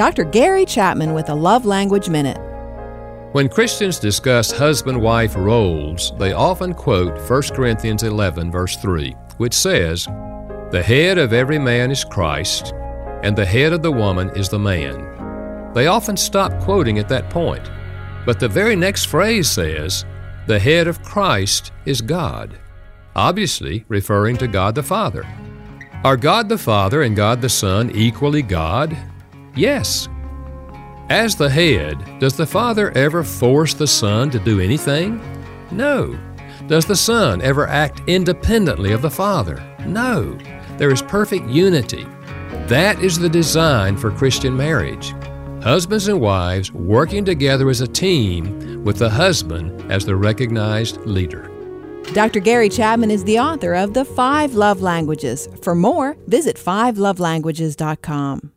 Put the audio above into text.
Dr. Gary Chapman with a Love Language Minute. When Christians discuss husband wife roles, they often quote 1 Corinthians 11, verse 3, which says, The head of every man is Christ, and the head of the woman is the man. They often stop quoting at that point, but the very next phrase says, The head of Christ is God, obviously referring to God the Father. Are God the Father and God the Son equally God? Yes. As the head, does the Father ever force the Son to do anything? No. Does the Son ever act independently of the Father? No. There is perfect unity. That is the design for Christian marriage. Husbands and wives working together as a team with the husband as the recognized leader. Dr. Gary Chapman is the author of The Five Love Languages. For more, visit fivelovelanguages.com.